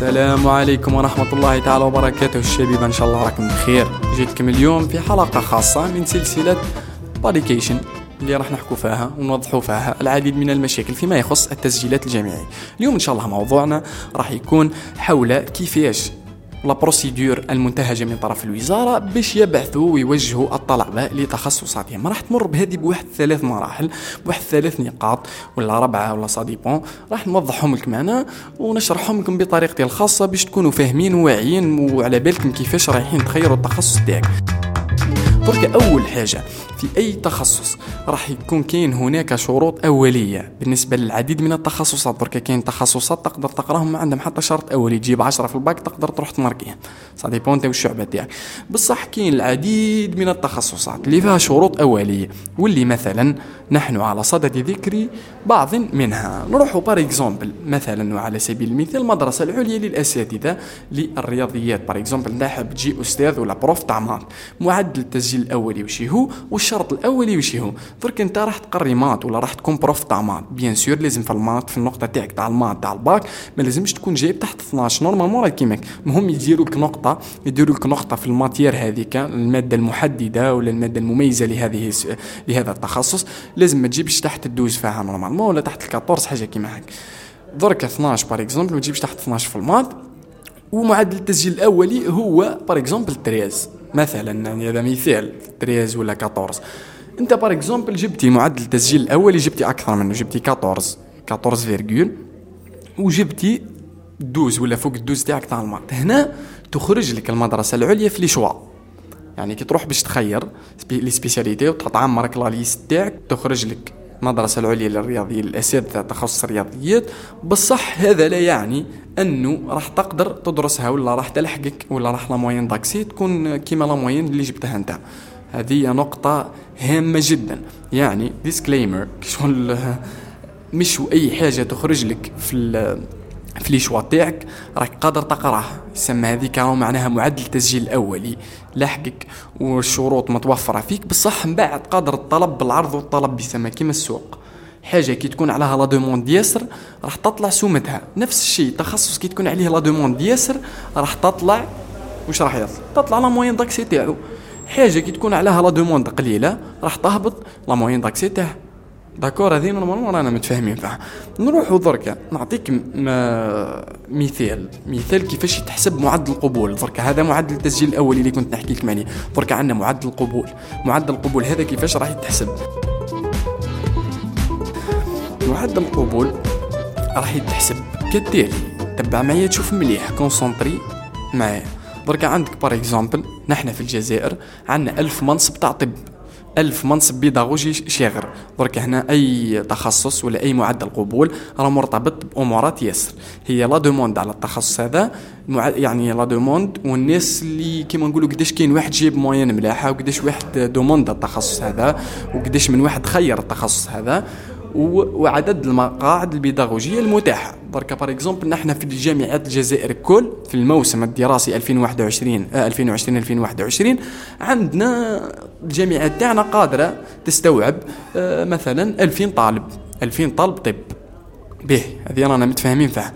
السلام عليكم ورحمة الله تعالى وبركاته. الشبيبة إن شاء الله راكم بخير. جيتكم اليوم في حلقة خاصة من سلسلة باديكيشن اللي راح نحكوا فيها ونوضحوا فيها العديد من المشاكل فيما يخص التسجيلات الجامعية. اليوم إن شاء الله موضوعنا راح يكون حول كيفاش la procédure المنتهجة من طرف الوزارة باش يبعثوا ويوجهوا الطلبة لتخصصاتهم. راح تمر بهذه بواحد ثلاث مراحل بواحد ثلاث نقاط ولا ربعة ولا ça dépend راح نوضحهم لكم أنا ونشرحهم لكم بطريقتي الخاصة باش تكونوا فاهمين وواعيين وعلى بالكم كيفاش رايحين تخيروا التخصص تاعك. أول حاجة في أي تخصص. راح يكون كاين هناك شروط أولية بالنسبة للعديد من التخصصات. درك كاين تخصصات تقدر تقراهم ما عندهم حتى شرط أولي. تجيب 10 في الباك تقدر تروح ت marquer ça dépend أنت والشعبه تاعك. بصح كاين العديد من التخصصات اللي فيها شروط أولية واللي مثلا نحن على صدد ذكر بعض منها. نروح par exemple مثلا وعلى سبيل المثال المدرسة العليا للأساتذة للرياضيات. par exemple انت حاب تجي أستاذ ولا prof تاع معدل التسجيل الأولي وش هو؟ والشرط الاولي وش هو درك أنت راح تقري maths ولا راح تكون prof تاع maths. bien sûr لازم في ال maths في النقطة تاعك تاع ال maths تاع الباك ما لازمش تكون جايب تحت 12 normalement راه كيماك المهم يديروا لك نقطة يديروا لك نقطة في ال matière هذيك المادة المحددة ولا المادة المميزة لهذه لهذا التخصص. لازم ما تجيبش تحت ال douze فيها normalement ولا تحت ال quatorze حاجة كيما هيك درك 12 par exemple ما تجيبش تحت 12 في ال maths. ومعدل التسجيل الأولي هو par exemple 13 مثلا يعني هذا مثال 13 ولا 14 أنت par exemple جبتي معدل التسجيل الاولي جبتي أكثر منه جبتي 14 14 virgule وجبتي douze ولا فوق ال douze تاعك تاع ال maths هنا تخرج لك المدرسة العليا في les choix يعني كي تروح باش تخير les spécialités وتعمرك la liste تاعك تخرج لك المدرسة العليا للرياضيين الأساتذة تخصص الرياضيات. بصح هذا لا يعني أنه راح تقدر تدرسها ولا راح تلحقك ولا راح la moyenne d'accès تكون كيما la moyenne اللي جبتها أنت. هذه نقطة هامة جدا. يعني disclaimer شغل مش أي حاجة تخرج لك في في les choix تاعك راك قادر تقراه. يسمى هذيك راهو معناها معدل التسجيل الاولي لاحقك والشروط متوفرة فيك. بصح من بعد قادر الطلب بالعرض والطلب يسمى كيما السوق. حاجة كي تكون عليها la demande ياسر راح تطلع سومتها. نفس الشيء تخصص كي تكون عليه la demande ياسر راح تطلع واش راح يطلع تطلع la moyenne d'accès تاعو. حاجة كي تكون عليها la demande قليلة راح تهبط la moyenne d'accès تاعها d'accord هذه normalement رانا متفاهمين فيها. نروحوا دركا. نعطيك مثال. مثال كيفاش يتحسب معدل القبول. دركا هذا معدل التسجيل الأولي اللي كنت نحكي لكم عليه دركا عندنا معدل القبول. معدل القبول هذا كيفاش راح يتحسب؟ معدل القبول راح يتحسب كالتالي تبع معايا تشوف مليح. concentrez معايا. دركا عندك par exemple نحن في الجزائر عندنا ألف منصب تاع طب. ألف منصب بيداغوجي شاغر. درك هنا أي تخصص ولا أي معدل قبول راه مرتبط بأمورات ياسر. هي la demande على التخصص هذا. يعني la demande والناس اللي كيما نقولوا قداش كاين واحد جيب moyenne ملاحة وقداش واحد demande التخصص هذا وقداش من واحد خير التخصص هذا. وعدد المقاعد البيداغوجية المتاحة. دركا par exemple نحن في الجامعات الجزائر الكل في الموسم الدراسي 2021 آه 2020 2021 عندنا الجامعات تاعنا قادرة تستوعب آه مثلا 2000 طالب 2000 طالب طب. به هذه رانا متفاهمين فيها.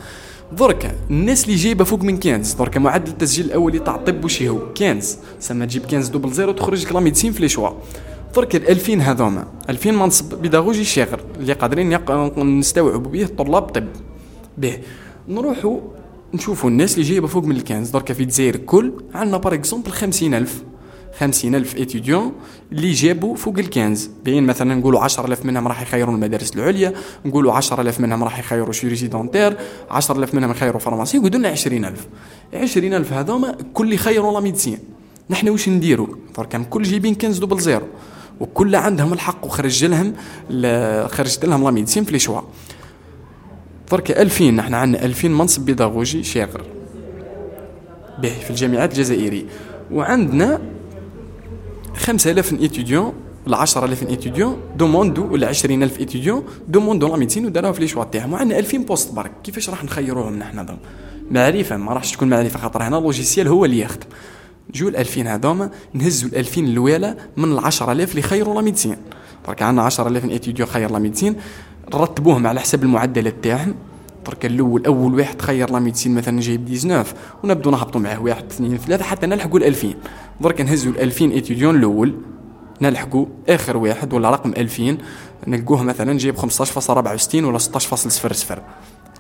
درك الناس اللي جايبة فوق من quinze درك معدل التسجيل الأولي تاع الطب وش هو؟ كانز سما تجيب quinze double zéro تخرج لك la médecine في les choix. درك ال 2000 هذوما. 2000 منصب بيداغوجي شاغر اللي قادرين يق... نستوعبوا به طلاب طب. به نروحوا نشوفوا الناس اللي جايبة فوق من ال quinze. درك في الجزائر الكل عندنا par exemple 50000 50000 étudiants اللي جابوا فوق ال quinze. بين مثلا نقولوا 10000 منهم راح يخيروا المدارس العليا. نقولوا 10000 منهم راح يخيروا chirurgie dentaire 10000 منهم يخيروا pharmacie يقولوا لنا 20000 20000 هذوما كل يخيروا la médecine نحن واش نديروا درك كل جايبين quinze double zéro. وكل عندهم الحق وخرج لهم خرجت لهم la médecine في les choix. درك 2000 نحن عندنا 2000 منصب بيداغوجي شاغر به في الجامعات الجزائرية وعندنا 5000 étudiants ولا 10000 étudiants demandé و ولا 20000 étudiants demandé و la médecine وداروها في les choix تاعهم. وعندنا 2000 postes برك. كيفاش راح نخيروهم نحن ضم معرفة ما راحش تكون معرفة خاطر هنا logiciel هو اللي يخدم. جو ال 2000 هذوما نهزوا ال 2000 الاولى من ال 10000 اللي خيروا la médecine. برك عندنا 10000 اتيديو خير la médecine نرتبوهم على حسب المعدلات تاعهم. درك الأول أول واحد خير la médecine مثلا جايب 19 ونبدو نهبطوا معاه واحد اثنين ثلاثة حتى نلحقوا ال 2000 درك نهزوا ال 2000 étudiants الأول نلحقوا آخر واحد ولا رقم 2000 نلقوه مثلا جايب 15.64 ولا 16.00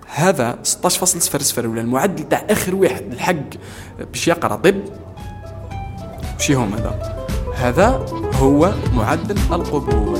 هذا 16.00 ولا المعدل تاع آخر واحد الحق باش يقرأ طب شي هم هذا. هذا هو معدل القبول.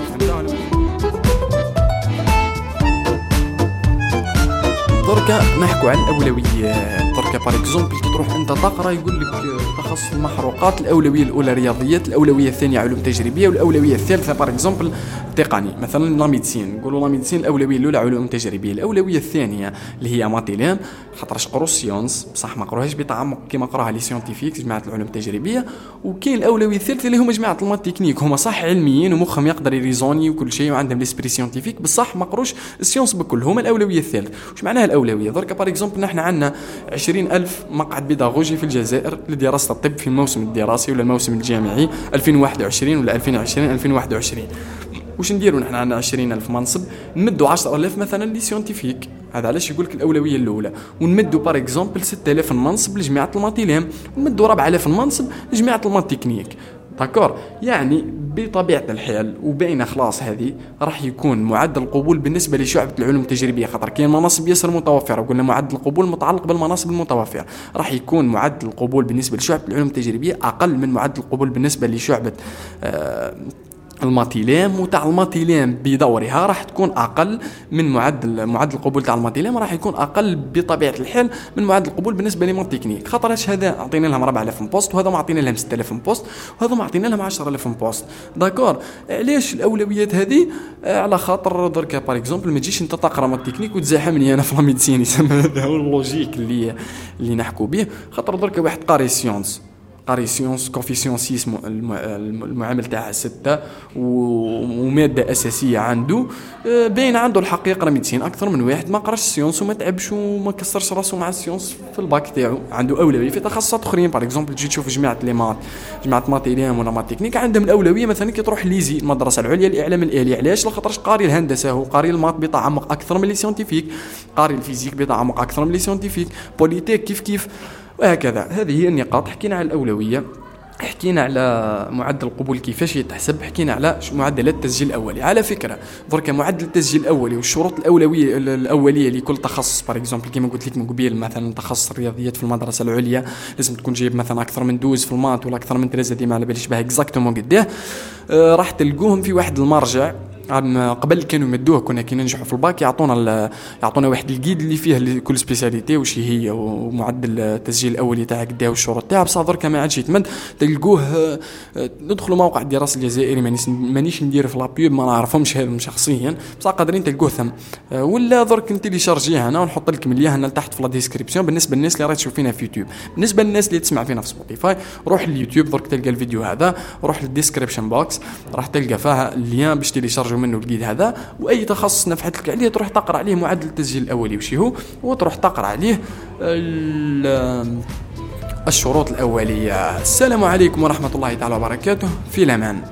دركا نحكوا على الاولويات دركا par exemple كي تروح انت تقرا يقول لك تخصص المحروقات. الأولوية الأولى رياضيات الأولوية الثانية علوم تجريبية والأولوية الثالثة par exemple تقني مثلا la médecine. نقولوا la médecine الأولوية الأولى علوم تجريبية. الأولوية الثانية اللي هي math élem خاطرش قرو sciences بصح ما قروهاش بتعمق كيما قراها les scientifiques جماعة العلوم التجريبية. وكاين الأولوية الثالثة اللي هما جماعة ال math technique. هما صح علميين ومخهم يقدر ي raisonner وكل شيء وعندهم l'esprit scientifique بصح ما قروش ال sciences بكل. هما الأولوية الثالثة. واش معناها الأولوية؟ درك par exemple نحن عندنا 20000 مقعد بيداغوجي في الجزائر لدراسة الطب في الموسم الدراسي ولا الموسم الجامعي 2021 ولا 2020 2021 واش نديروا نحن عندنا 20000 منصب؟ نمدوا 10000 مثلا les scientifiques هذا علاش يقول لك الأولوية الأولى. ونمدوا par exemple 6000 منصب لجماعه ال math élem ونمدوا 4000 منصب لجماعه ال math technique d'accord يعني بطبيعة الحال وباينه خلاص هذه راح يكون معدل القبول بالنسبة لشعبة العلوم التجريبية خاطر كاين مناصب ياسر متوفرة. وقلنا معدل القبول متعلق بالمناصب المتوفرة. راح يكون معدل القبول بالنسبة لشعبة العلوم التجريبية أقل من معدل القبول بالنسبة لشعبة آه ال math élem وتاع ال math élem بدورها راح تكون أقل من معدل معدل القبول تاع ال math élem راح يكون أقل بطبيعة الحال من معدل القبول بالنسبة لماط تكنيك خاطر هذا عطينا لهم 4000 postes وهذا ما عطينا لهم 6000 postes وهذا ما عطينا لهم 10000 postes d'accord علاش الأولويات هذه؟ آه، على خاطر درك par exemple ما تجيش أنت تقرأ math technique وتزاحمني أنا في la médecine يسمى هذا هو ال logique اللي اللي نحكوا به. خاطر درك واحد قاري sciences قاري sciences 6 المعامل تاعها 6 ومادة أساسية عنده. آه، باين عنده الحق يقرا médecine أكثر من واحد ما قراش sciences وما تعبش وما كسرش راسو مع ال sciences في الباك تاعو. عنده أولوية في تخصصات أخرين par exemple تجي تشوف جماعة les maths جماعة matheux ولا math technique عندهم الأولوية مثلا كي تروح ليزي المدرسة العليا الاعلام الالي علاش؟ لخاطرش قاري الهندسة هو قاري ال maths بتعمق أكثر من les scientifiques قاري ال physique بتعمق أكثر من les scientifiques بوليتيك كيف كيف؟ وهكذا. هذه هي النقاط. حكينا على الأولوية. حكينا على معدل القبول كيفاش يتحسب. حكينا على معدلات التسجيل الأولي. على فكرة درك معدل التسجيل الأولي والشروط الاولويه الأولية لكل تخصص. par exemple كيما قلت لك من قبيل مثلا تخصص الرياضيات في المدرسة العليا. لازم تكون جايب مثلا أكثر من douze في ال maths ولا أكثر من ثلاثة ديما على باليش بها exactement قداه راح تلقوهم في واحد المرجع. قبل كانوا يمدوه كنا كي ننجحوا في الباك يعطونا يعطونا واحد ال guide اللي فيه كل spécialité وش هي ومعدل التسجيل الأولي تاعك قدا والشروط تاعها بصح درك ما عادش يتمد. تلقوه آه، ندخلوا موقع الدراسة الجزائري مانيش ندير في la pub ما نعرفهمش هذم شخصيا. بصح قادرين تلقوه ثم. آه، ولا درك نتيليشارجيه هنا ونحط لكم ليه هنا لتحت في la description بالنسبة للناس اللي راهي تشوف فينا في يوتيوب. بالنسبة للناس اللي تسمع فينا في سبوتيفاي روح لليوتيوب درك تلقى الفيديو هذا. روح لل description box راح تلقى فيها ال lien باش تيليشارجوا منه ال guide هذا وأي تخصص نفحت لك عليه تروح تقرأ عليه معدل التسجيل الأولي وش هو وتروح تقرأ عليه الشروط الأولية. السلام عليكم ورحمة الله تعالى وبركاته. في الأمان.